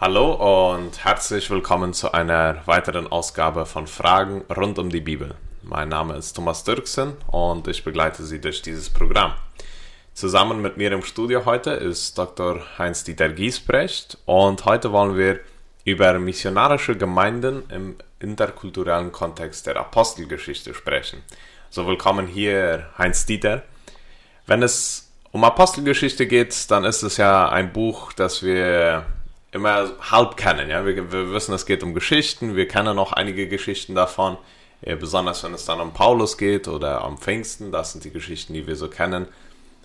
Hallo und herzlich willkommen zu einer weiteren Ausgabe von Fragen rund um die Bibel. Mein Name ist Thomas Dirksen und ich begleite Sie durch dieses Programm. Zusammen mit mir im Studio heute ist Dr. Heinz-Dieter Giesbrecht und heute wollen wir über missionarische Gemeinden im interkulturellen Kontext der Apostelgeschichte sprechen. So willkommen hier Heinz-Dieter. Wenn es um Apostelgeschichte geht, dann ist es ja ein Buch, das wir immer halb kennen. Ja? Wir, wir wissen, es geht um Geschichten, wir kennen noch einige Geschichten davon, besonders wenn es dann um Paulus geht oder um Pfingsten, das sind die Geschichten, die wir so kennen.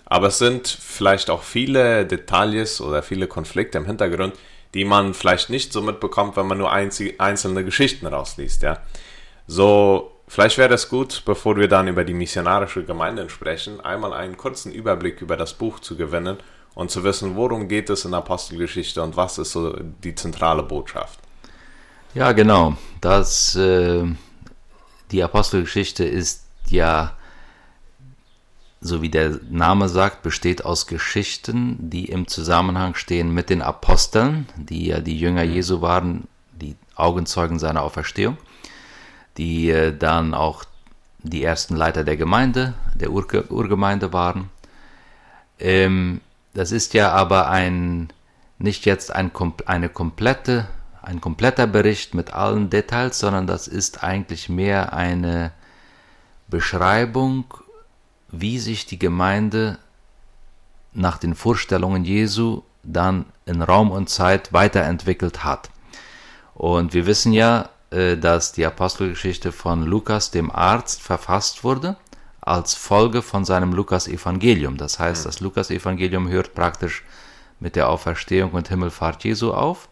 Aber es sind vielleicht auch viele Details oder viele Konflikte im Hintergrund, die man vielleicht nicht so mitbekommt, wenn man nur einzelne Geschichten rausliest. Ja? So, vielleicht wäre es gut, bevor wir dann über die missionarische Gemeinde sprechen, einmal einen kurzen Überblick über das Buch zu gewinnen und zu wissen, worum geht es in der Apostelgeschichte und was ist so die zentrale Botschaft. Ja, genau. Das, äh, die Apostelgeschichte ist ja, so wie der Name sagt, besteht aus Geschichten, die im Zusammenhang stehen mit den Aposteln, die ja die Jünger mhm. Jesu waren, die Augenzeugen seiner Auferstehung, die äh, dann auch die ersten Leiter der Gemeinde, der Ur Urgemeinde waren. Ähm, das ist ja aber ein, nicht jetzt ein, eine komplette, ein kompletter Bericht mit allen Details, sondern das ist eigentlich mehr eine Beschreibung, wie sich die Gemeinde nach den Vorstellungen Jesu dann in Raum und Zeit weiterentwickelt hat. Und wir wissen ja, äh, dass die Apostelgeschichte von Lukas dem Arzt verfasst wurde als Folge von seinem Lukas-Evangelium. Das heißt, das Lukas-Evangelium hört praktisch mit der Auferstehung und Himmelfahrt Jesu auf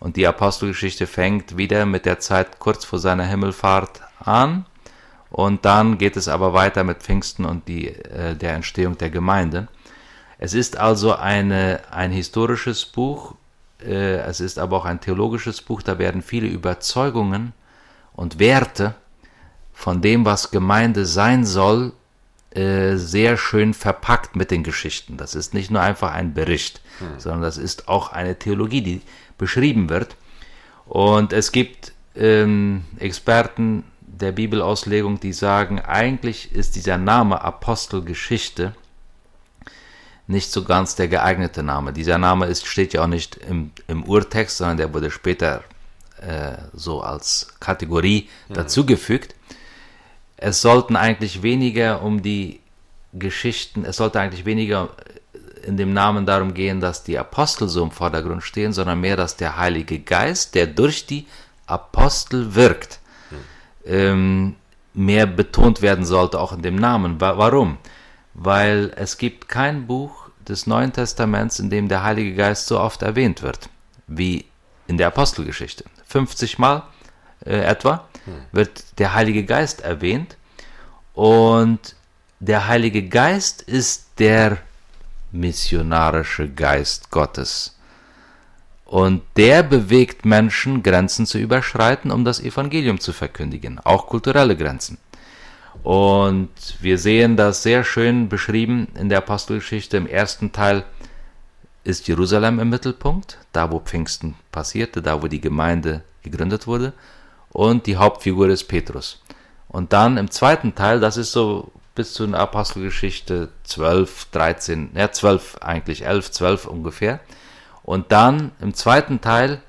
und die Apostelgeschichte fängt wieder mit der Zeit kurz vor seiner Himmelfahrt an und dann geht es aber weiter mit Pfingsten und die, äh, der Entstehung der Gemeinde. Es ist also eine, ein historisches Buch, äh, es ist aber auch ein theologisches Buch, da werden viele Überzeugungen und Werte von dem, was Gemeinde sein soll, äh, sehr schön verpackt mit den Geschichten. Das ist nicht nur einfach ein Bericht, hm. sondern das ist auch eine Theologie, die beschrieben wird. Und es gibt ähm, Experten der Bibelauslegung, die sagen, eigentlich ist dieser Name Apostelgeschichte nicht so ganz der geeignete Name. Dieser Name ist, steht ja auch nicht im, im Urtext, sondern der wurde später äh, so als Kategorie hm. dazugefügt es sollten eigentlich weniger um die Geschichten, es sollte eigentlich weniger in dem Namen darum gehen, dass die Apostel so im Vordergrund stehen, sondern mehr, dass der Heilige Geist, der durch die Apostel wirkt, hm. ähm, mehr betont werden sollte, auch in dem Namen. Warum? Weil es gibt kein Buch des Neuen Testaments, in dem der Heilige Geist so oft erwähnt wird, wie in der Apostelgeschichte. 50 Mal äh, etwa wird der Heilige Geist erwähnt. Und der Heilige Geist ist der missionarische Geist Gottes. Und der bewegt Menschen, Grenzen zu überschreiten, um das Evangelium zu verkündigen, auch kulturelle Grenzen. Und wir sehen das sehr schön beschrieben in der Apostelgeschichte. Im ersten Teil ist Jerusalem im Mittelpunkt, da wo Pfingsten passierte, da wo die Gemeinde gegründet wurde und die Hauptfigur ist Petrus. Und dann im zweiten Teil, das ist so bis zu einer Apostelgeschichte 12, 13, ja 12 eigentlich, 11, 12 ungefähr. Und dann im zweiten Teil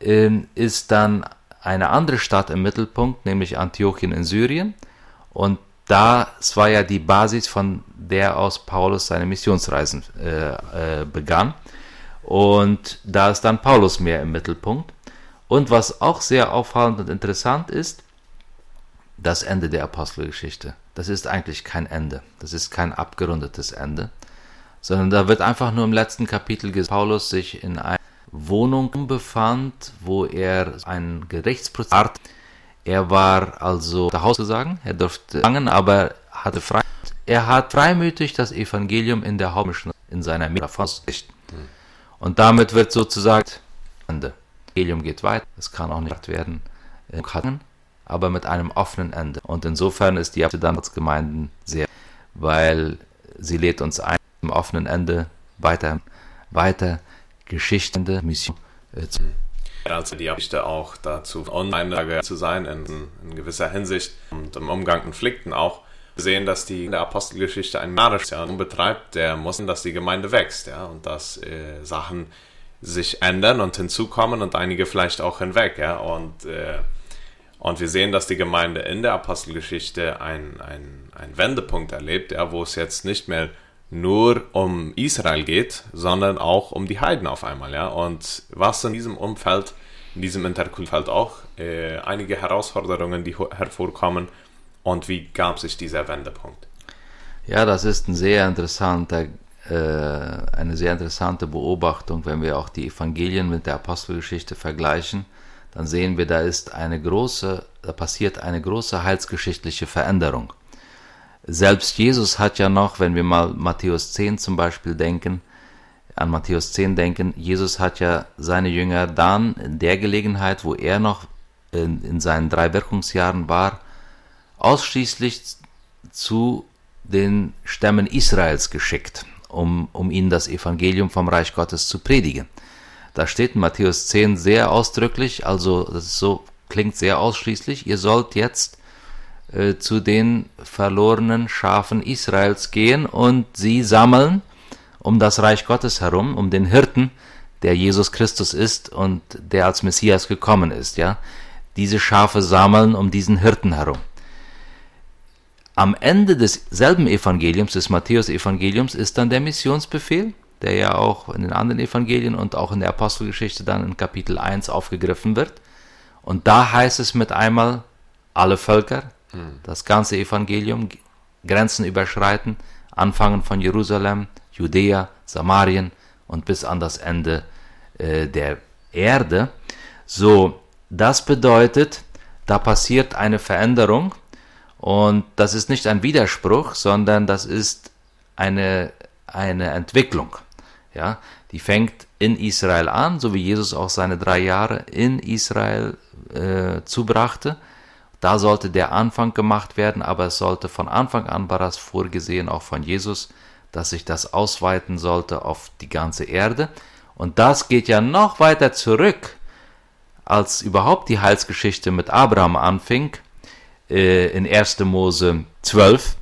äh, ist dann eine andere Stadt im Mittelpunkt, nämlich Antiochien in Syrien. Und das war ja die Basis, von der aus Paulus seine Missionsreisen äh, äh, begann. Und da ist dann Paulus mehr im Mittelpunkt. Und was auch sehr auffallend und interessant ist, das Ende der Apostelgeschichte. Das ist eigentlich kein Ende. Das ist kein abgerundetes Ende, sondern da wird einfach nur im letzten Kapitel gesagt, Paulus sich in einer Wohnung befand, wo er einen Gerichtsprozess hat. Er war also zu Hause sagen, er durfte langen, aber hatte frei. Er hat freimütig das Evangelium in der Hauptmission in seiner Mitte Und damit wird sozusagen Ende. Evangelium geht weiter, es kann auch nicht werden, äh, aber mit einem offenen Ende. Und insofern ist die Amsterdam-Gemeinden sehr, weil sie lädt uns ein, im offenen Ende weiter, weiter Geschichte, Mission äh, zu also die Geschichte auch dazu online zu sein in, in, gewisser Hinsicht und im Umgang mit Konflikten auch. Sehen, dass die in der Apostelgeschichte ein Nahrungsjahr betreibt, der muss, dass die Gemeinde wächst, ja, und dass äh, Sachen sich ändern und hinzukommen und einige vielleicht auch hinweg, ja, und äh, und wir sehen, dass die Gemeinde in der Apostelgeschichte einen ein Wendepunkt erlebt, ja, wo es jetzt nicht mehr nur um Israel geht, sondern auch um die Heiden auf einmal. Ja? Und was in diesem Umfeld, in diesem Interkulturfeld auch äh, einige Herausforderungen, die hervorkommen und wie gab sich dieser Wendepunkt? Ja, das ist ein sehr interessanter, eine sehr interessante Beobachtung, wenn wir auch die Evangelien mit der Apostelgeschichte vergleichen, dann sehen wir, da ist eine große, da passiert eine große heilsgeschichtliche Veränderung. Selbst Jesus hat ja noch, wenn wir mal Matthäus 10 zum Beispiel denken, an Matthäus 10 denken, Jesus hat ja seine Jünger dann in der Gelegenheit, wo er noch in, in seinen drei Wirkungsjahren war, ausschließlich zu den Stämmen Israels geschickt, um, um ihnen das Evangelium vom Reich Gottes zu predigen. Da steht in Matthäus 10 sehr ausdrücklich, also das so klingt sehr ausschließlich, ihr sollt jetzt äh, zu den verlorenen Schafen Israels gehen und sie sammeln um das Reich Gottes herum, um den Hirten, der Jesus Christus ist und der als Messias gekommen ist, ja. Diese Schafe sammeln um diesen Hirten herum. Am Ende desselben Evangeliums, des Matthäus-Evangeliums, ist dann der Missionsbefehl, der ja auch in den anderen Evangelien und auch in der Apostelgeschichte dann in Kapitel 1 aufgegriffen wird. Und da heißt es mit einmal, alle Völker, das ganze Evangelium, Grenzen überschreiten, anfangen von Jerusalem, Judäa, Samarien und bis an das Ende äh, der Erde. So, das bedeutet, da passiert eine Veränderung und das ist nicht ein Widerspruch, sondern das ist eine, eine Entwicklung. Ja, die fängt in Israel an, so wie Jesus auch seine drei Jahre in Israel äh, zubrachte da sollte der Anfang gemacht werden, aber es sollte von Anfang an war das vorgesehen, auch von Jesus, dass sich das ausweiten sollte auf die ganze Erde. Und das geht ja noch weiter zurück, als überhaupt die Heilsgeschichte mit Abraham anfing, äh, in 1. Mose 12,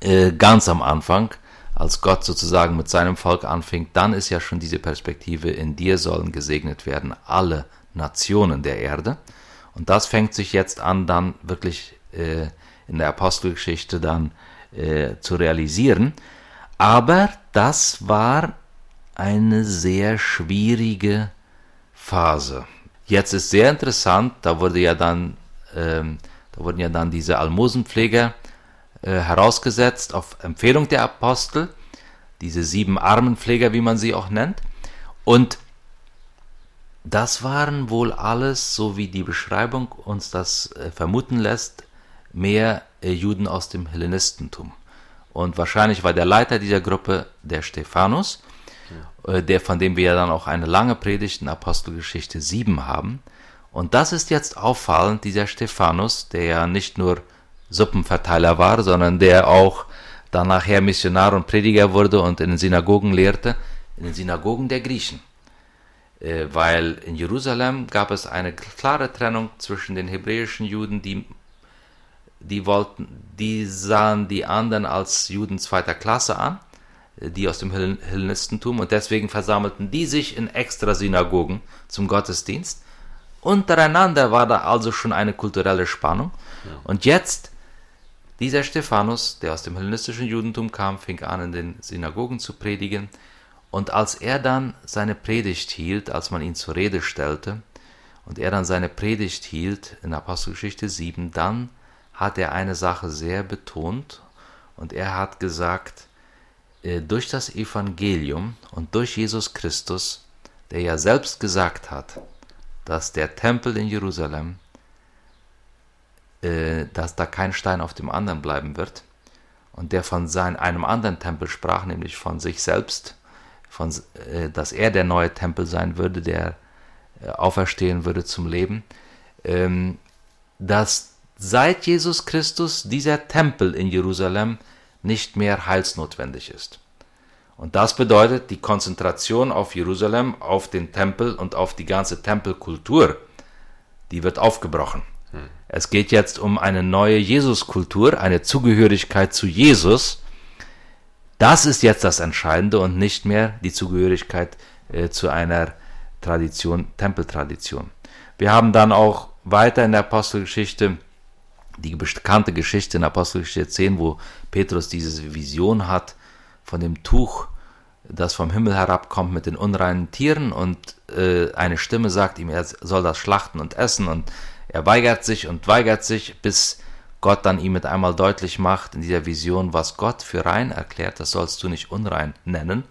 äh, ganz am Anfang, als Gott sozusagen mit seinem Volk anfing, dann ist ja schon diese Perspektive, in dir sollen gesegnet werden alle Nationen der Erde. Und das fängt sich jetzt an, dann wirklich äh, in der Apostelgeschichte dann äh, zu realisieren. Aber das war eine sehr schwierige Phase. Jetzt ist sehr interessant, da wurde ja dann, ähm, wurden ja dann diese Almosenpfleger äh, herausgesetzt auf Empfehlung der Apostel, diese sieben Armenpfleger, wie man sie auch nennt. Und das waren wohl alles, so wie die Beschreibung uns das äh, vermuten lässt, mehr äh, Juden aus dem Hellenistentum. Und wahrscheinlich war der Leiter dieser Gruppe der Stephanus, ja. äh, der, von dem wir ja dann auch eine lange Predigt in Apostelgeschichte 7 haben. Und das ist jetzt auffallend, dieser Stephanus, der ja nicht nur Suppenverteiler war, sondern der auch dann nachher Missionar und Prediger wurde und in den Synagogen lehrte, in den Synagogen der Griechen. Äh, weil in Jerusalem gab es eine klare Trennung zwischen den hebräischen Juden, die, die, wollten, die sahen die anderen als Juden zweiter Klasse an, äh, die aus dem Hellenistentum, und deswegen versammelten die sich in extra Synagogen zum Gottesdienst. Untereinander war da also schon eine kulturelle Spannung. Ja. Und jetzt, dieser Stephanus, der aus dem hellenistischen Judentum kam, fing an, in den Synagogen zu predigen. Und als er dann seine Predigt hielt, als man ihn zur Rede stellte, und er dann seine Predigt hielt in Apostelgeschichte 7, dann hat er eine Sache sehr betont und er hat gesagt, äh, durch das Evangelium und durch Jesus Christus, der ja selbst gesagt hat, dass der Tempel in Jerusalem, äh, dass da kein Stein auf dem anderen bleiben wird, und der von sein, einem anderen Tempel sprach, nämlich von sich selbst, von, äh, dass er der neue Tempel sein würde, der äh, auferstehen würde zum Leben, ähm, dass seit Jesus Christus dieser Tempel in Jerusalem nicht mehr heilsnotwendig ist. Und das bedeutet die Konzentration auf Jerusalem, auf den Tempel und auf die ganze Tempelkultur, die wird aufgebrochen. Hm. Es geht jetzt um eine neue Jesuskultur, eine Zugehörigkeit zu Jesus. Das ist jetzt das Entscheidende und nicht mehr die Zugehörigkeit äh, zu einer Tradition, Tempeltradition. Wir haben dann auch weiter in der Apostelgeschichte die bekannte Geschichte in Apostelgeschichte 10, wo Petrus diese Vision hat von dem Tuch, das vom Himmel herabkommt mit den unreinen Tieren und äh, eine Stimme sagt ihm, er soll das schlachten und essen und er weigert sich und weigert sich, bis Gott dann ihm mit einmal deutlich macht in dieser Vision, was Gott für rein erklärt, das sollst du nicht unrein nennen.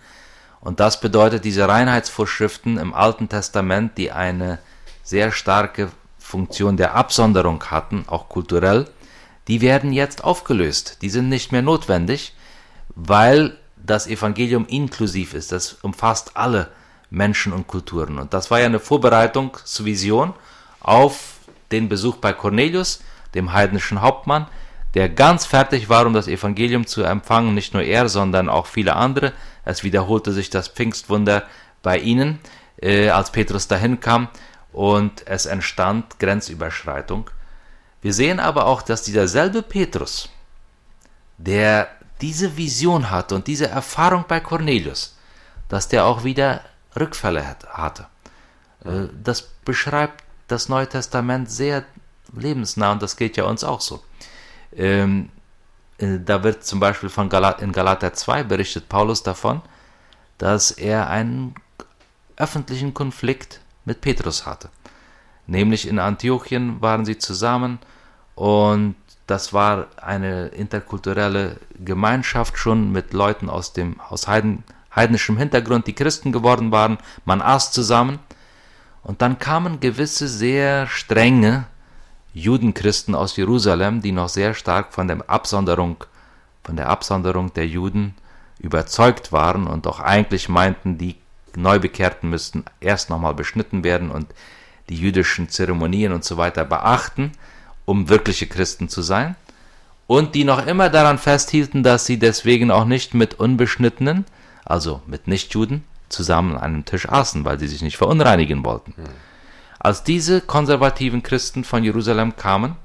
Und das bedeutet diese Reinheitsvorschriften im Alten Testament, die eine sehr starke Funktion der Absonderung hatten, auch kulturell, die werden jetzt aufgelöst. Die sind nicht mehr notwendig, weil das Evangelium inklusiv ist. Das umfasst alle Menschen und Kulturen. Und das war ja eine Vorbereitungsvision auf den Besuch bei Cornelius, dem heidnischen Hauptmann, der ganz fertig war, um das Evangelium zu empfangen. Nicht nur er, sondern auch viele andere. Es wiederholte sich das Pfingstwunder bei ihnen, äh, als Petrus dahin kam und es entstand Grenzüberschreitung. Wir sehen aber auch, dass dieser selbe Petrus, der diese Vision hatte und diese Erfahrung bei Cornelius, dass der auch wieder Rückfälle hatte. Äh, das beschreibt das Neue Testament sehr lebensnah und das geht ja uns auch so. Ähm, äh, da wird zum Beispiel von Galat, in Galater 2 berichtet Paulus davon, dass er einen öffentlichen Konflikt mit Petrus hatte. Nämlich in Antiochien waren sie zusammen und das war eine interkulturelle Gemeinschaft schon mit Leuten aus dem aus Heiden, heidnischem Hintergrund, die Christen geworden waren. Man aß zusammen und dann kamen gewisse sehr strenge Judenchristen aus Jerusalem, die noch sehr stark von der Absonderung von der Absonderung der Juden überzeugt waren und auch eigentlich meinten, die Neubekehrten müssten erst nochmal beschnitten werden und die jüdischen Zeremonien und so weiter beachten, um wirkliche Christen zu sein. Und die noch immer daran festhielten, dass sie deswegen auch nicht mit Unbeschnittenen, also mit Nichtjuden, zusammen an einem Tisch aßen, weil sie sich nicht verunreinigen wollten. Hm. Als diese konservativen Christen von Jerusalem kamen,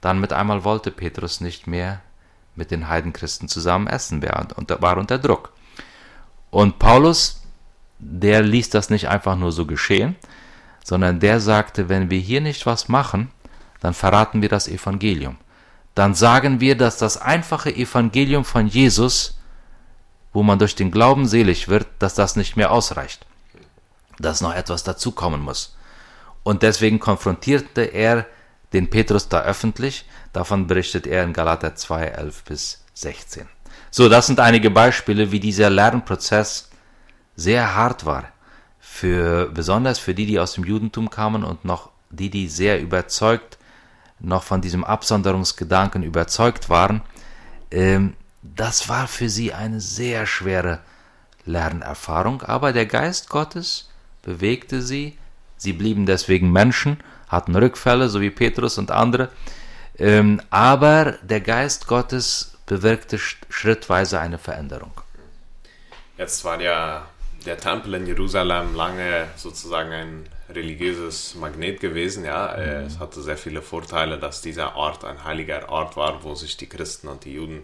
dann mit einmal wollte Petrus nicht mehr mit den Heidenchristen zusammen essen, und war unter Druck. Und Paulus der ließ das nicht einfach nur so geschehen, sondern der sagte, wenn wir hier nicht was machen, dann verraten wir das Evangelium. Dann sagen wir, dass das einfache Evangelium von Jesus, wo man durch den Glauben selig wird, dass das nicht mehr ausreicht, dass noch etwas dazukommen muss. Und deswegen konfrontierte er den Petrus da öffentlich, davon berichtet er in Galater 2, 11 bis 16. So, das sind einige Beispiele, wie dieser Lernprozess sehr hart war. Für, besonders für die, die aus dem Judentum kamen und noch die, die sehr überzeugt, noch von diesem Absonderungsgedanken überzeugt waren, ähm, das war für sie eine sehr schwere Lernerfahrung, aber der Geist Gottes bewegte sie, sie blieben deswegen Menschen, hatten Rückfälle, so wie Petrus und andere, ähm, aber der Geist Gottes bewirkte schrittweise eine Veränderung. Jetzt war ja der Tempel in Jerusalem lange sozusagen ein religiöses Magnet gewesen. Ja, mhm. es hatte sehr viele Vorteile, dass dieser Ort ein heiliger Ort war, wo sich die Christen und die Juden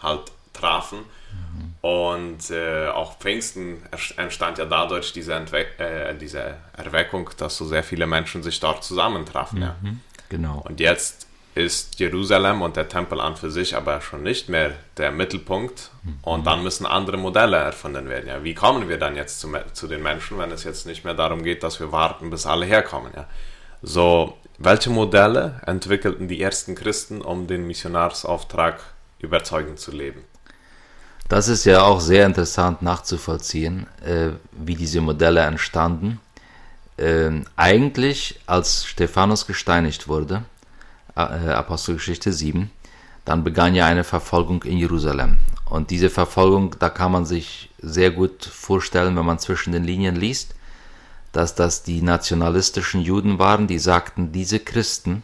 halt trafen. Mhm. Und äh, auch Pfingsten entstand ja dadurch diese, Entwe äh, diese Erweckung, dass so sehr viele Menschen sich dort zusammentrafen. Mhm. Ja. Genau. Und jetzt ist Jerusalem und der Tempel an für sich aber schon nicht mehr der Mittelpunkt und dann müssen andere Modelle erfunden werden. Ja, wie kommen wir dann jetzt zu, zu, den Menschen, wenn es jetzt nicht mehr darum geht, dass wir warten, bis alle herkommen? Ja? So, welche Modelle entwickelten die ersten Christen, um den Missionarsauftrag überzeugend zu leben? Das ist ja auch sehr interessant nachzuvollziehen, äh, wie diese Modelle entstanden. Äh, eigentlich, als Stephanus gesteinigt wurde, Apostelgeschichte 7, dann begann ja eine Verfolgung in Jerusalem. Und diese Verfolgung, da kann man sich sehr gut vorstellen, wenn man zwischen den Linien liest, dass das die nationalistischen Juden waren, die sagten, diese Christen,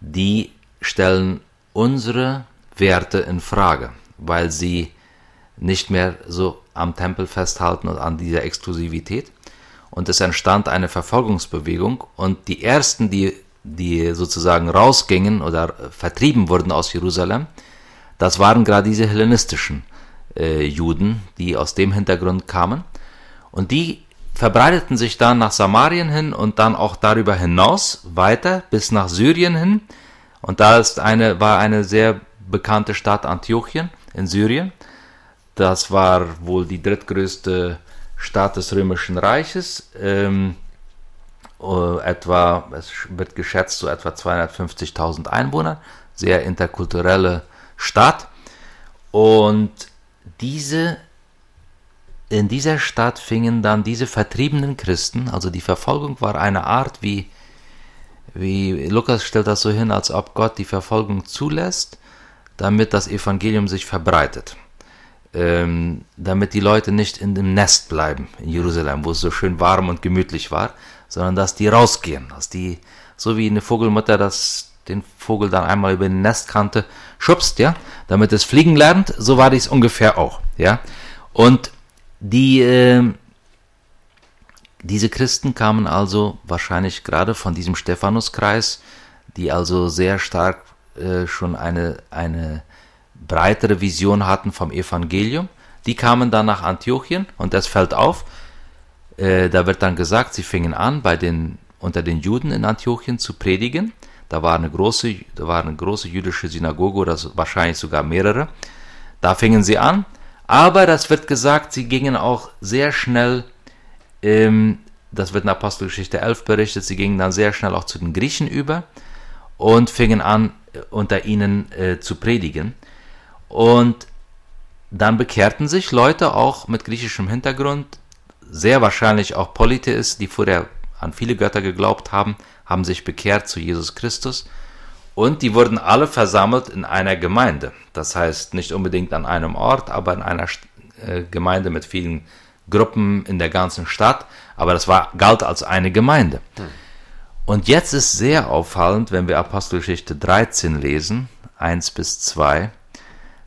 die stellen unsere Werte in Frage, weil sie nicht mehr so am Tempel festhalten und an dieser Exklusivität. Und es entstand eine Verfolgungsbewegung und die ersten, die, die sozusagen rausgingen oder vertrieben wurden aus Jerusalem, das waren gerade diese hellenistischen äh, Juden, die aus dem Hintergrund kamen. Und die verbreiteten sich dann nach Samarien hin und dann auch darüber hinaus weiter bis nach Syrien hin. Und da ist eine, war eine sehr bekannte Stadt Antiochien in Syrien. Das war wohl die drittgrößte Stadt des Römischen Reiches. Ähm, uh, etwa, es wird geschätzt, so etwa 250.000 Einwohner. Sehr interkulturelle Stadt. Und diese in dieser Stadt fingen dann diese vertriebenen Christen, also die Verfolgung war eine Art, wie, wie Lukas stellt das so hin, als ob Gott die Verfolgung zulässt, damit das Evangelium sich verbreitet. Ähm, damit die Leute nicht in dem Nest bleiben in Jerusalem, wo es so schön warm und gemütlich war, sondern dass die rausgehen, dass die, so wie eine Vogelmutter das den Vogel dann einmal über die Nestkante schubst, ja, damit es fliegen lernt, so war dies ungefähr auch, ja. Und die, äh, diese Christen kamen also wahrscheinlich gerade von diesem Stephanuskreis, die also sehr stark äh, schon eine, eine breitere Vision hatten vom Evangelium. Die kamen dann nach Antiochien und das fällt auf. Äh, da wird dann gesagt, sie fingen an, bei den, unter den Juden in Antiochien zu predigen. Da war eine große, da war eine große jüdische Synagoge oder wahrscheinlich sogar mehrere. Da fingen sie an aber das wird gesagt, sie gingen auch sehr schnell, ähm, das wird in Apostelgeschichte 11 berichtet, sie gingen dann sehr schnell auch zu den Griechen über und fingen an, äh, unter ihnen äh, zu predigen. Und dann bekehrten sich Leute auch mit griechischem Hintergrund, sehr wahrscheinlich auch Polytheisten, die vorher an viele Götter geglaubt haben, haben sich bekehrt zu Jesus Christus und die wurden alle versammelt in einer Gemeinde. Das heißt nicht unbedingt an einem Ort, aber in einer äh, Gemeinde mit vielen Gruppen in der ganzen Stadt. Aber das war, galt als eine Gemeinde. Hm. Und jetzt ist sehr auffallend, wenn wir Apostelgeschichte 13 lesen, 1 bis 2,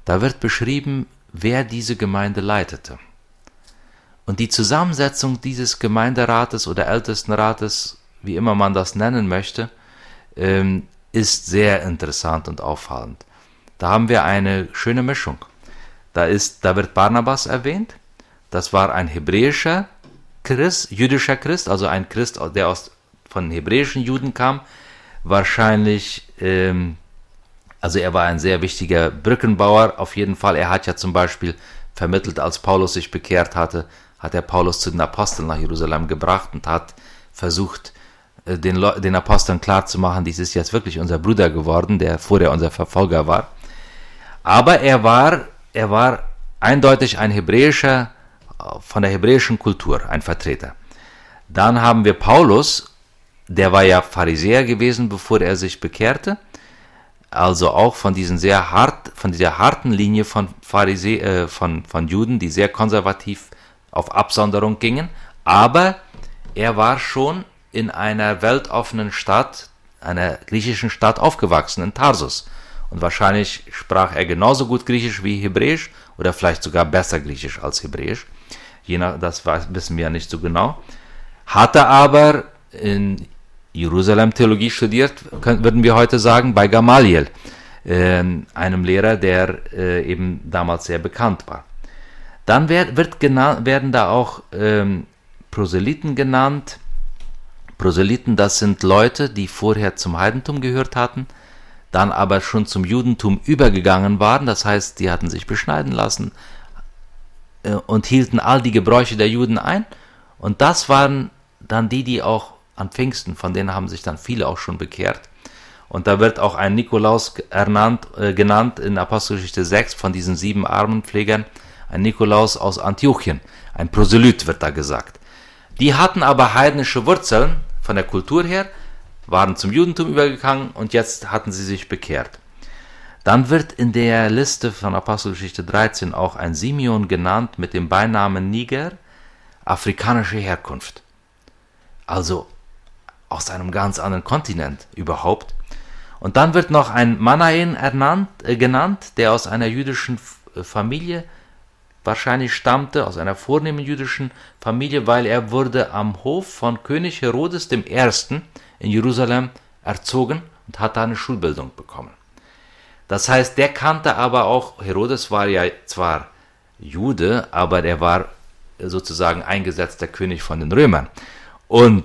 da wird beschrieben, wer diese Gemeinde leitete. Und die Zusammensetzung dieses Gemeinderates oder Ältestenrates, wie immer man das nennen möchte, ähm, ist sehr interessant und auffallend. Da haben wir eine schöne Mischung. Da, ist, da wird Barnabas erwähnt. Das war ein hebräischer Christ, jüdischer Christ, also ein Christ, der aus, von hebräischen Juden kam. Wahrscheinlich, ähm, also er war ein sehr wichtiger Brückenbauer. Auf jeden Fall, er hat ja zum Beispiel vermittelt, als Paulus sich bekehrt hatte, hat er Paulus zu den Aposteln nach Jerusalem gebracht und hat versucht, äh, den, den Aposteln klarzumachen, dies ist jetzt wirklich unser Bruder geworden, der vorher unser Verfolger war. Aber er war, er war eindeutig ein hebräischer, von der hebräischen Kultur, ein Vertreter. Dann haben wir Paulus, der war ja Pharisäer gewesen, bevor er sich bekehrte. Also auch von diesen sehr hart, von dieser harten Linie von Pharisä äh, von, von Juden, die sehr konservativ auf Absonderung gingen. Aber er war schon in einer weltoffenen Stadt, einer griechischen Stadt aufgewachsen, in Tarsus. Und wahrscheinlich sprach er genauso gut Griechisch wie Hebräisch oder vielleicht sogar besser Griechisch als Hebräisch. Je nach, das wissen wir ja nicht so genau. Hatte aber in Jerusalem Theologie studiert, würden wir heute sagen, bei Gamaliel, äh, einem Lehrer, der äh, eben damals sehr bekannt war. Dann wird, wird werden da auch ähm, Proselyten genannt, Proselyten, das sind Leute, die vorher zum Heidentum gehört hatten, dann aber schon zum Judentum übergegangen waren, das heißt, die hatten sich beschneiden lassen äh, und hielten all die Gebräuche der Juden ein. Und das waren dann die, die auch an Pfingsten, von denen haben sich dann viele auch schon bekehrt. Und da wird auch ein Nikolaus ernannt, äh, genannt in Apostelgeschichte 6 von diesen sieben Armenpflegern, ein Nikolaus aus Antiochien, ein Proselyt wird da gesagt. Die hatten aber heidnische Wurzeln, von der Kultur her, waren zum Judentum übergegangen und jetzt hatten sie sich bekehrt. Dann wird in der Liste von Apostelgeschichte 13 auch ein Simeon genannt mit dem Beinamen Niger, afrikanische Herkunft. Also aus einem ganz anderen Kontinent überhaupt. Und dann wird noch ein Manaen ernannt, äh, genannt, der aus einer jüdischen Familie wahrscheinlich stammte aus einer vornehmen jüdischen Familie, weil er wurde am Hof von König Herodes I. in Jerusalem erzogen und hat da eine Schulbildung bekommen. Das heißt, der kannte aber auch, Herodes war ja zwar Jude, aber der war sozusagen eingesetzter König von den Römern. Und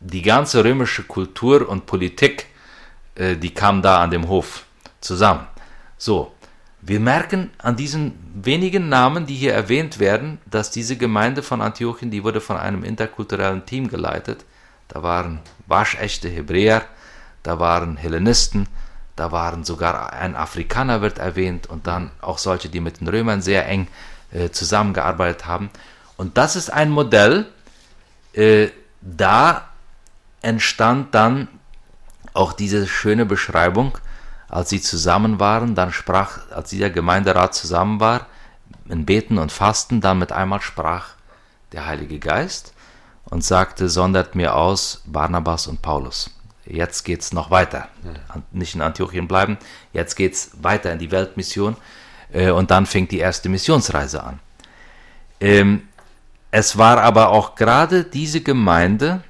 die ganze römische Kultur und Politik, äh, die kam da an dem Hof zusammen. So, wir merken an diesen wenigen Namen, die hier erwähnt werden, dass diese Gemeinde von Antiochien, die wurde von einem interkulturellen Team geleitet. Da waren waschechte Hebräer, da waren Hellenisten, da waren sogar ein Afrikaner wird erwähnt und dann auch solche, die mit den Römern sehr eng äh, zusammengearbeitet haben. Und das ist ein Modell, äh, da entstand dann auch diese schöne Beschreibung, als sie zusammen waren, dann sprach, als dieser Gemeinderat zusammen war, in Beten und Fasten, dann mit einmal sprach der Heilige Geist und sagte, sondert mir aus Barnabas und Paulus. Jetzt geht's noch weiter. Nicht in Antiochien bleiben, jetzt geht's weiter in die Weltmission. Äh, und dann fing die erste Missionsreise an. Ähm, es war aber auch gerade diese Gemeinde,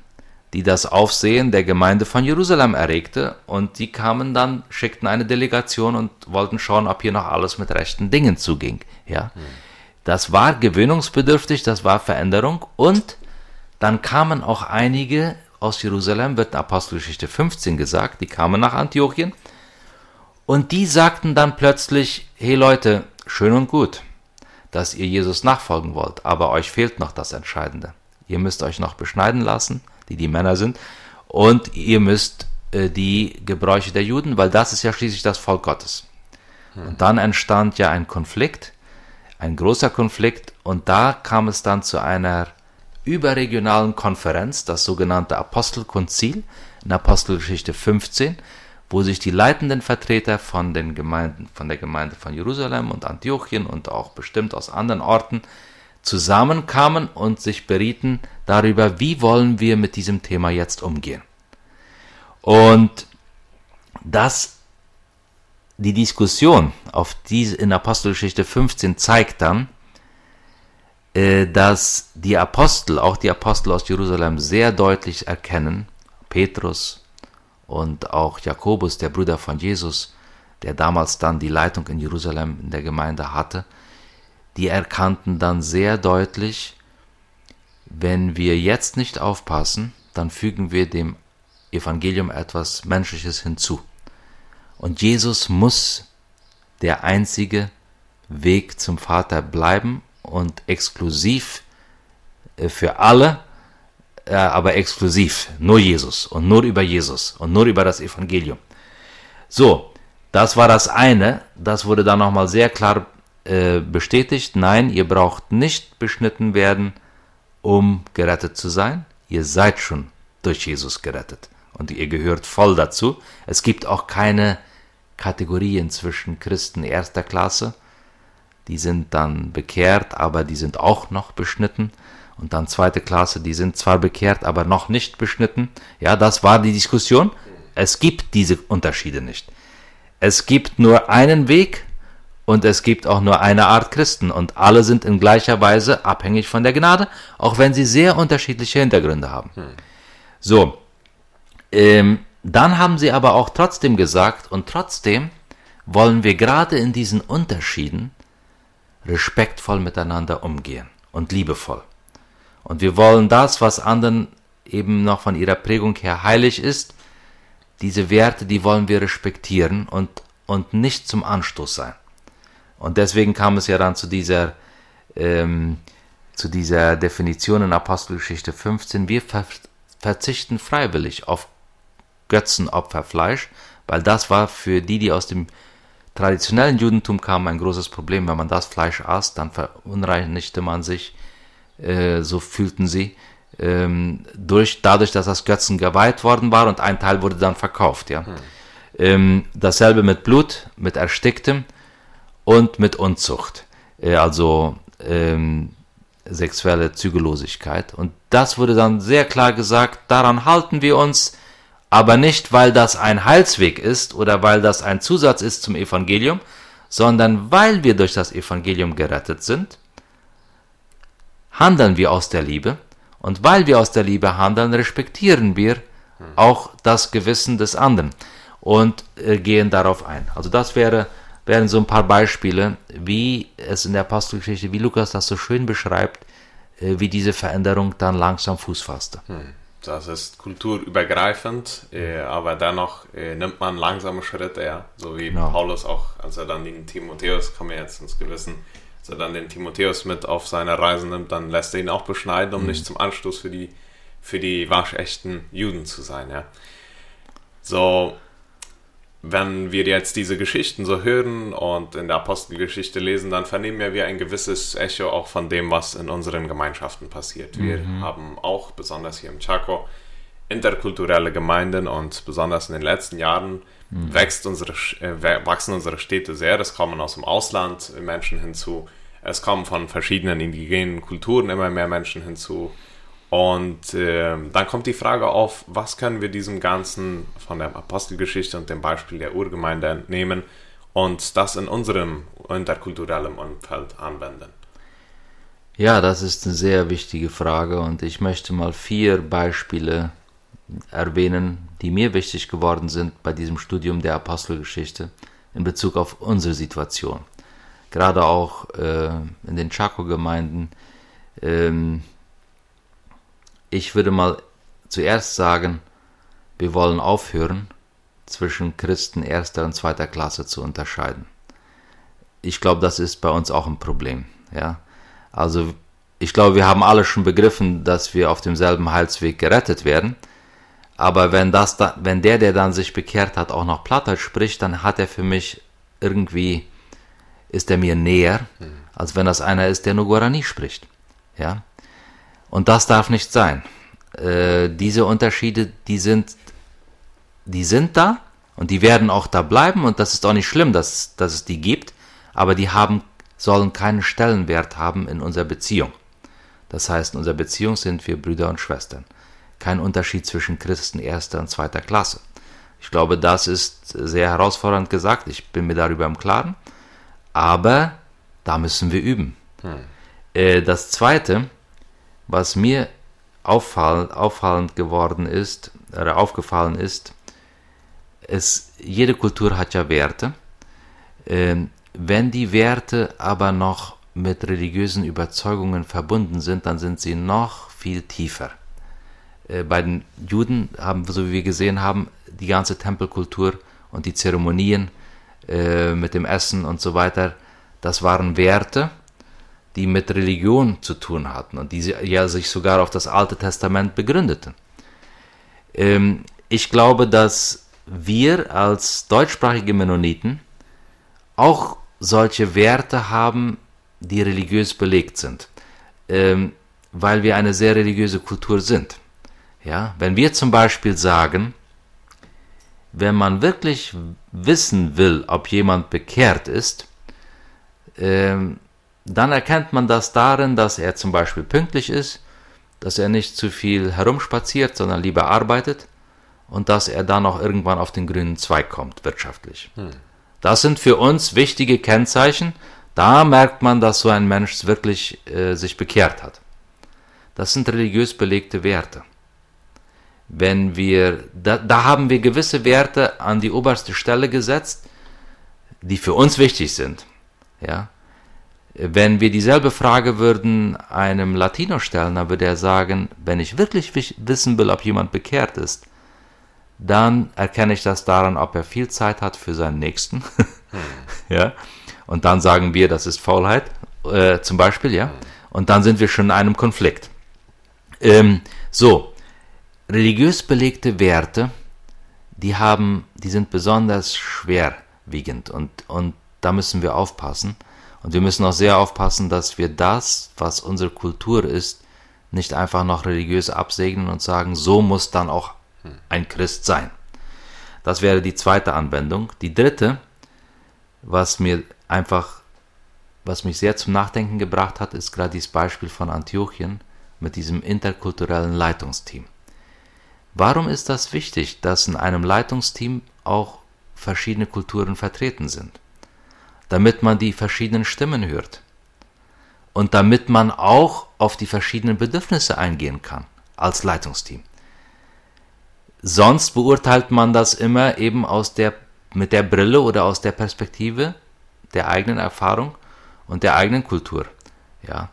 die das Aufsehen der Gemeinde von Jerusalem erregte, und die kamen dann, schickten eine Delegation und wollten schauen, ob hier noch alles mit rechten Dingen zuging. Ja, hm. das war gewöhnungsbedürftig, das war Veränderung, und dann kamen auch einige aus Jerusalem, wird in Apostelgeschichte 15 gesagt, die kamen nach Antiochien, und die sagten dann plötzlich, hey Leute, schön und gut, dass ihr Jesus nachfolgen wollt, aber euch fehlt noch das Entscheidende. Ihr müsst euch noch beschneiden lassen, die die Männer sind. Und ihr müsst äh, die Gebräuche der Juden, weil das ist ja schließlich das Volk Gottes. Hm. Und dann entstand ja ein Konflikt, ein großer Konflikt, und da kam es dann zu einer überregionalen Konferenz, das sogenannte Apostelkonzil in Apostelgeschichte 15, wo sich die leitenden Vertreter von den Gemeinden, von der Gemeinde von Jerusalem und Antiochien und auch bestimmt aus anderen Orten zusammenkamen und sich berieten darüber, wie wollen wir mit diesem Thema jetzt umgehen. Und dass die Diskussion auf diese in Apostelgeschichte 15 zeigt dann, äh, dass die Apostel, auch die Apostel aus Jerusalem, sehr deutlich erkennen, Petrus und auch Jakobus, der Bruder von Jesus, der damals dann die Leitung in Jerusalem in der Gemeinde hatte, die erkannten dann sehr deutlich, wenn wir jetzt nicht aufpassen, dann fügen wir dem Evangelium etwas Menschliches hinzu. Und Jesus muss der einzige Weg zum Vater bleiben und exklusiv äh, für alle, äh, aber exklusiv, nur Jesus und nur über Jesus und nur über das Evangelium. So, das war das eine, das wurde dann nochmal sehr klar äh, bestätigt, nein, ihr braucht nicht beschnitten werden, um gerettet zu sein. Ihr seid schon durch Jesus gerettet und ihr gehört voll dazu. Es gibt auch keine Kategorien zwischen Christen erster Klasse, die sind dann bekehrt, aber die sind auch noch beschnitten. Und dann zweite Klasse, die sind zwar bekehrt, aber noch nicht beschnitten. Ja, das war die Diskussion. Es gibt diese Unterschiede nicht. Es gibt nur einen Weg und es gibt auch nur eine Art Christen und alle sind in gleicher Weise abhängig von der Gnade, auch wenn sie sehr unterschiedliche Hintergründe haben. Hm. So, ähm, dann haben sie aber auch trotzdem gesagt und trotzdem wollen wir gerade in diesen Unterschieden respektvoll miteinander umgehen und liebevoll. Und wir wollen das, was anderen eben noch von ihrer Prägung her heilig ist, diese Werte, die wollen wir respektieren und, und nicht zum Anstoß sein. Und deswegen kam es ja dann zu dieser, ähm, zu dieser Definition in Apostelgeschichte 15. Wir ver verzichten freiwillig auf Götzenopferfleisch, weil das war für die, die aus dem traditionellen Judentum kamen, ein großes Problem. Wenn man das Fleisch aß, dann verunreinigte man sich, äh, so fühlten sie, ähm, durch, dadurch, dass das Götzen geweiht worden war und ein Teil wurde dann verkauft. Ja. Hm. Ähm, dasselbe mit Blut, mit Ersticktem und mit Unzucht, äh, also ähm, sexuelle Zügellosigkeit. Und das wurde dann sehr klar gesagt, daran halten wir uns, aber nicht, weil das ein Heilsweg ist oder weil das ein Zusatz ist zum Evangelium, sondern weil wir durch das Evangelium gerettet sind, handeln wir aus der Liebe und weil wir aus der Liebe handeln, respektieren wir auch das Gewissen des anderen und äh, gehen darauf ein. Also das wäre, wären so ein paar Beispiele, wie es in der Apostelgeschichte, wie Lukas das so schön beschreibt, äh, wie diese Veränderung dann langsam Fuß fasste. Hm. Das ist kulturübergreifend, äh, aber dennoch äh, nimmt man langsame Schritte, ja. So wie genau. Paulus auch, als er dann den Timotheus, kann mir jetzt ins Gewissen, als er dann den Timotheus mit auf seine Reise nimmt, dann lässt er ihn auch beschneiden, um mhm. nicht zum Anstoß für die, für die waschechten Juden zu sein, ja. So, wenn wir jetzt diese Geschichten so hören und in der Apostelgeschichte lesen, dann vernehmen wir ein gewisses Echo auch von dem, was in unseren Gemeinschaften passiert. Wir mhm. haben auch, besonders hier im Chaco, interkulturelle Gemeinden und besonders in den letzten Jahren mhm. wächst unsere, äh, wachsen unsere Städte sehr. Es kommen aus dem Ausland Menschen hinzu. Es kommen von verschiedenen indigenen Kulturen immer mehr Menschen hinzu. Und äh, dann kommt die Frage auf, was können wir diesem Ganzen von der Apostelgeschichte und dem Beispiel der Urgemeinde entnehmen und das in unserem interkulturellen Umfeld anwenden? Ja, das ist eine sehr wichtige Frage und ich möchte mal vier Beispiele erwähnen, die mir wichtig geworden sind bei diesem Studium der Apostelgeschichte in Bezug auf unsere Situation. Gerade auch äh, in den Chaco-Gemeinden. Ähm, ich würde mal zuerst sagen, wir wollen aufhören, zwischen Christen erster und zweiter Klasse zu unterscheiden. Ich glaube, das ist bei uns auch ein Problem. Ja? Also ich glaube, wir haben alle schon begriffen, dass wir auf demselben Heilsweg gerettet werden. Aber wenn, das da, wenn der, der dann sich bekehrt hat, auch noch Plattdeutsch spricht, dann hat er für mich irgendwie, ist er mir näher, mhm. als wenn das einer ist, der nur Guarani spricht. Ja? Und das darf nicht sein. Äh, diese Unterschiede, die sind, die sind da und die werden auch da bleiben und das ist auch nicht schlimm, dass, dass es die gibt, aber die haben, sollen keinen Stellenwert haben in unserer Beziehung. Das heißt, in unserer Beziehung sind wir Brüder und Schwestern. Kein Unterschied zwischen Christen erster und zweiter Klasse. Ich glaube, das ist sehr herausfordernd gesagt. Ich bin mir darüber im Klaren. Aber da müssen wir üben. Hm. Äh, das Zweite, was mir auffallend, auffallend geworden ist, oder aufgefallen ist, es, jede Kultur hat ja Werte. Ähm, wenn die Werte aber noch mit religiösen Überzeugungen verbunden sind, dann sind sie noch viel tiefer. Äh, bei den Juden haben, so wie wir gesehen haben, die ganze Tempelkultur und die Zeremonien äh, mit dem Essen und so weiter, das waren Werte, die mit Religion zu tun hatten und die ja sich sogar auf das Alte Testament begründeten. Ähm, ich glaube, dass wir als deutschsprachige Mennoniten auch solche Werte haben, die religiös belegt sind, ähm, weil wir eine sehr religiöse Kultur sind. Ja, wenn wir zum Beispiel sagen, wenn man wirklich wissen will, ob jemand bekehrt ist, ähm, dann erkennt man das darin, dass er zum Beispiel pünktlich ist, dass er nicht zu viel herumspaziert, sondern lieber arbeitet und dass er dann auch irgendwann auf den grünen Zweig kommt, wirtschaftlich. Hm. Das sind für uns wichtige Kennzeichen. Da merkt man, dass so ein Mensch wirklich äh, sich bekehrt hat. Das sind religiös belegte Werte. Wenn wir, da, da haben wir gewisse Werte an die oberste Stelle gesetzt, die für uns wichtig sind. Ja, wenn wir dieselbe Frage würden einem Latino stellen, dann würde er sagen, wenn ich wirklich wissen will, ob jemand bekehrt ist, dann erkenne ich das daran, ob er viel Zeit hat für seinen Nächsten. ja. Und dann sagen wir, das ist Faulheit, äh, zum Beispiel, ja. Und dann sind wir schon in einem Konflikt. Ähm, so, religiös belegte Werte, die haben, die sind besonders schwerwiegend und, und da müssen wir aufpassen. Und wir müssen auch sehr aufpassen, dass wir das, was unsere Kultur ist, nicht einfach noch religiös absegnen und sagen, so muss dann auch ein Christ sein. Das wäre die zweite Anwendung. Die dritte, was mir einfach, was mich sehr zum Nachdenken gebracht hat, ist gerade dieses Beispiel von Antiochien mit diesem interkulturellen Leitungsteam. Warum ist das wichtig, dass in einem Leitungsteam auch verschiedene Kulturen vertreten sind? Damit man die verschiedenen Stimmen hört und damit man auch auf die verschiedenen Bedürfnisse eingehen kann als Leitungsteam. Sonst beurteilt man das immer eben aus der mit der Brille oder aus der Perspektive der eigenen Erfahrung und der eigenen Kultur. Ja,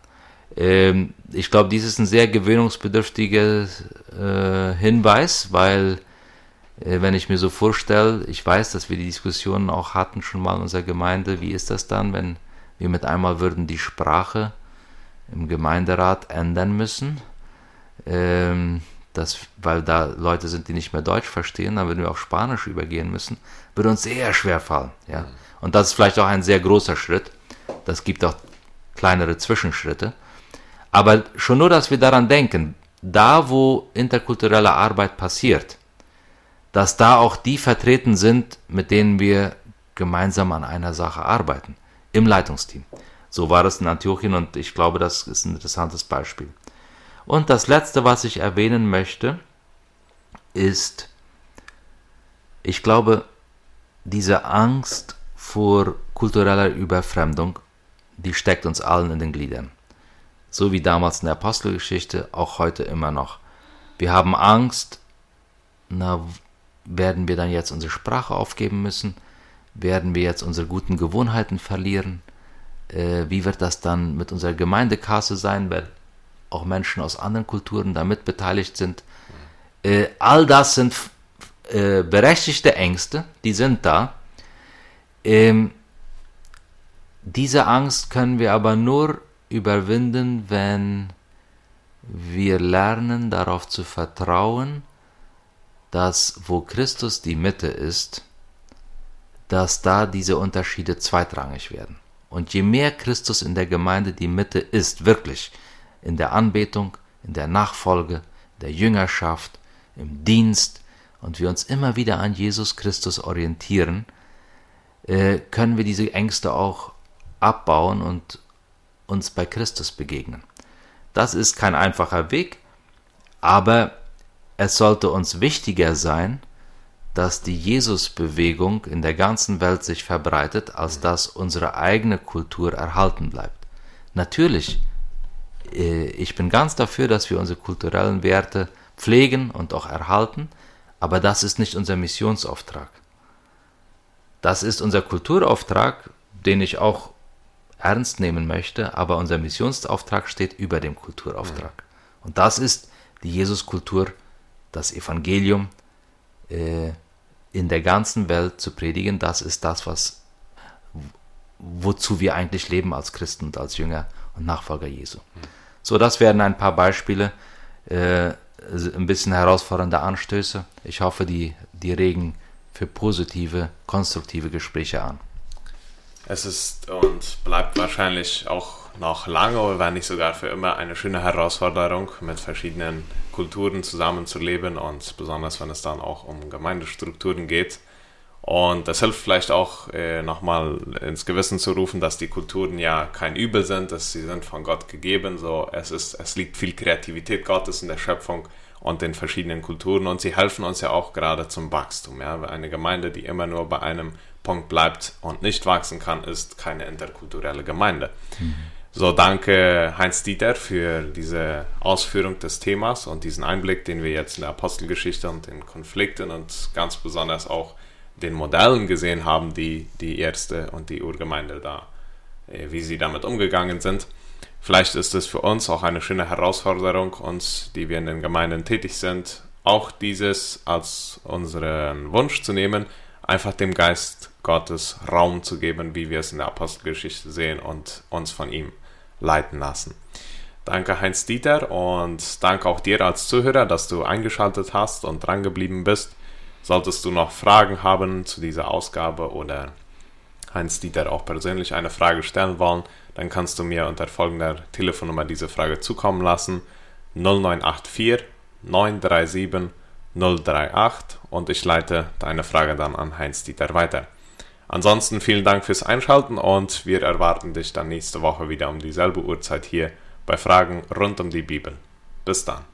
ähm, ich glaube, dies ist ein sehr gewöhnungsbedürftiger äh, Hinweis, weil wenn ich mir so vorstelle, ich weiß, dass wir die Diskussionen auch hatten schon mal in unserer Gemeinde, wie ist das dann, wenn wir mit einmal würden die Sprache im Gemeinderat ändern müssen, ähm, das, weil da Leute sind, die nicht mehr Deutsch verstehen, dann würden wir auf Spanisch übergehen müssen, würde uns sehr schwer fallen. Ja? Und das ist vielleicht auch ein sehr großer Schritt. Das gibt auch kleinere Zwischenschritte. Aber schon nur, dass wir daran denken, da wo interkulturelle Arbeit passiert, dass da auch die vertreten sind, mit denen wir gemeinsam an einer Sache arbeiten, im Leitungsteam. So war es in Antiochien und ich glaube, das ist ein interessantes Beispiel. Und das Letzte, was ich erwähnen möchte, ist, ich glaube, diese Angst vor kultureller Überfremdung, die steckt uns allen in den Gliedern. So wie damals in der Apostelgeschichte, auch heute immer noch. Wir haben Angst, na, werden wir dann jetzt unsere Sprache aufgeben müssen? Werden wir jetzt unsere guten Gewohnheiten verlieren? Äh, wie wird das dann mit unserer Gemeindekasse sein, weil auch Menschen aus anderen Kulturen damit beteiligt sind? Äh, all das sind äh, berechtigte Ängste, die sind da. Ähm, diese Angst können wir aber nur überwinden, wenn wir lernen darauf zu vertrauen, dass wo Christus die Mitte ist, dass da diese Unterschiede zweitrangig werden. Und je mehr Christus in der Gemeinde die Mitte ist, wirklich in der Anbetung, in der Nachfolge, in der Jüngerschaft, im Dienst und wir uns immer wieder an Jesus Christus orientieren, äh, können wir diese Ängste auch abbauen und uns bei Christus begegnen. Das ist kein einfacher Weg, aber es sollte uns wichtiger sein, dass die Jesus-Bewegung in der ganzen Welt sich verbreitet, als dass unsere eigene Kultur erhalten bleibt. Natürlich, äh, ich bin ganz dafür, dass wir unsere kulturellen Werte pflegen und auch erhalten, aber das ist nicht unser Missionsauftrag. Das ist unser Kulturauftrag, den ich auch ernst nehmen möchte, aber unser Missionsauftrag steht über dem Kulturauftrag. Und das ist die Jesuskultur das Evangelium äh, in der ganzen Welt zu predigen, das ist das, was wozu wir eigentlich leben als Christen und als Jünger und Nachfolger Jesu. So, das wären ein paar Beispiele, äh, ein bisschen herausfordernde Anstöße. Ich hoffe, die, die regen für positive, konstruktive Gespräche an. Es ist und bleibt wahrscheinlich auch noch lange oder wenn nicht sogar für immer eine schöne Herausforderung, mit verschiedenen Kulturen zusammenzuleben und besonders wenn es dann auch um Gemeindestrukturen geht. Und das hilft vielleicht auch äh, nochmal ins Gewissen zu rufen, dass die Kulturen ja kein Übel sind, dass sie sind von Gott gegeben. So, es, ist, es liegt viel Kreativität Gottes in der Schöpfung und den verschiedenen Kulturen und sie helfen uns ja auch gerade zum Wachstum. Ja? Eine Gemeinde, die immer nur bei einem Punkt bleibt und nicht wachsen kann, ist keine interkulturelle Gemeinde. Mhm. So, danke Heinz Dieter für diese Ausführung des Themas und diesen Einblick, den wir jetzt in der Apostelgeschichte und den Konflikten und ganz besonders auch den Modellen gesehen haben, die die erste und die Urgemeinde da, äh, wie sie damit umgegangen sind. Vielleicht ist es für uns auch eine schöne Herausforderung, uns, die wir in den Gemeinden tätig sind, auch dieses als unseren Wunsch zu nehmen, einfach dem Geist Gottes Raum zu geben, wie wir es in der Apostelgeschichte sehen und uns von ihm leiten lassen. Danke Heinz Dieter und danke auch dir als Zuhörer, dass du eingeschaltet hast und dran geblieben bist. Solltest du noch Fragen haben zu dieser Ausgabe oder Heinz Dieter auch persönlich eine Frage stellen wollen, dann kannst du mir unter folgender Telefonnummer diese Frage zukommen lassen. 0984 937 038 und ich leite deine Frage dann an Heinz Dieter weiter. Ansonsten vielen Dank fürs Einschalten und wir erwarten dich dann nächste Woche wieder um dieselbe Uhrzeit hier bei Fragen rund um die Bibel. Bis dann.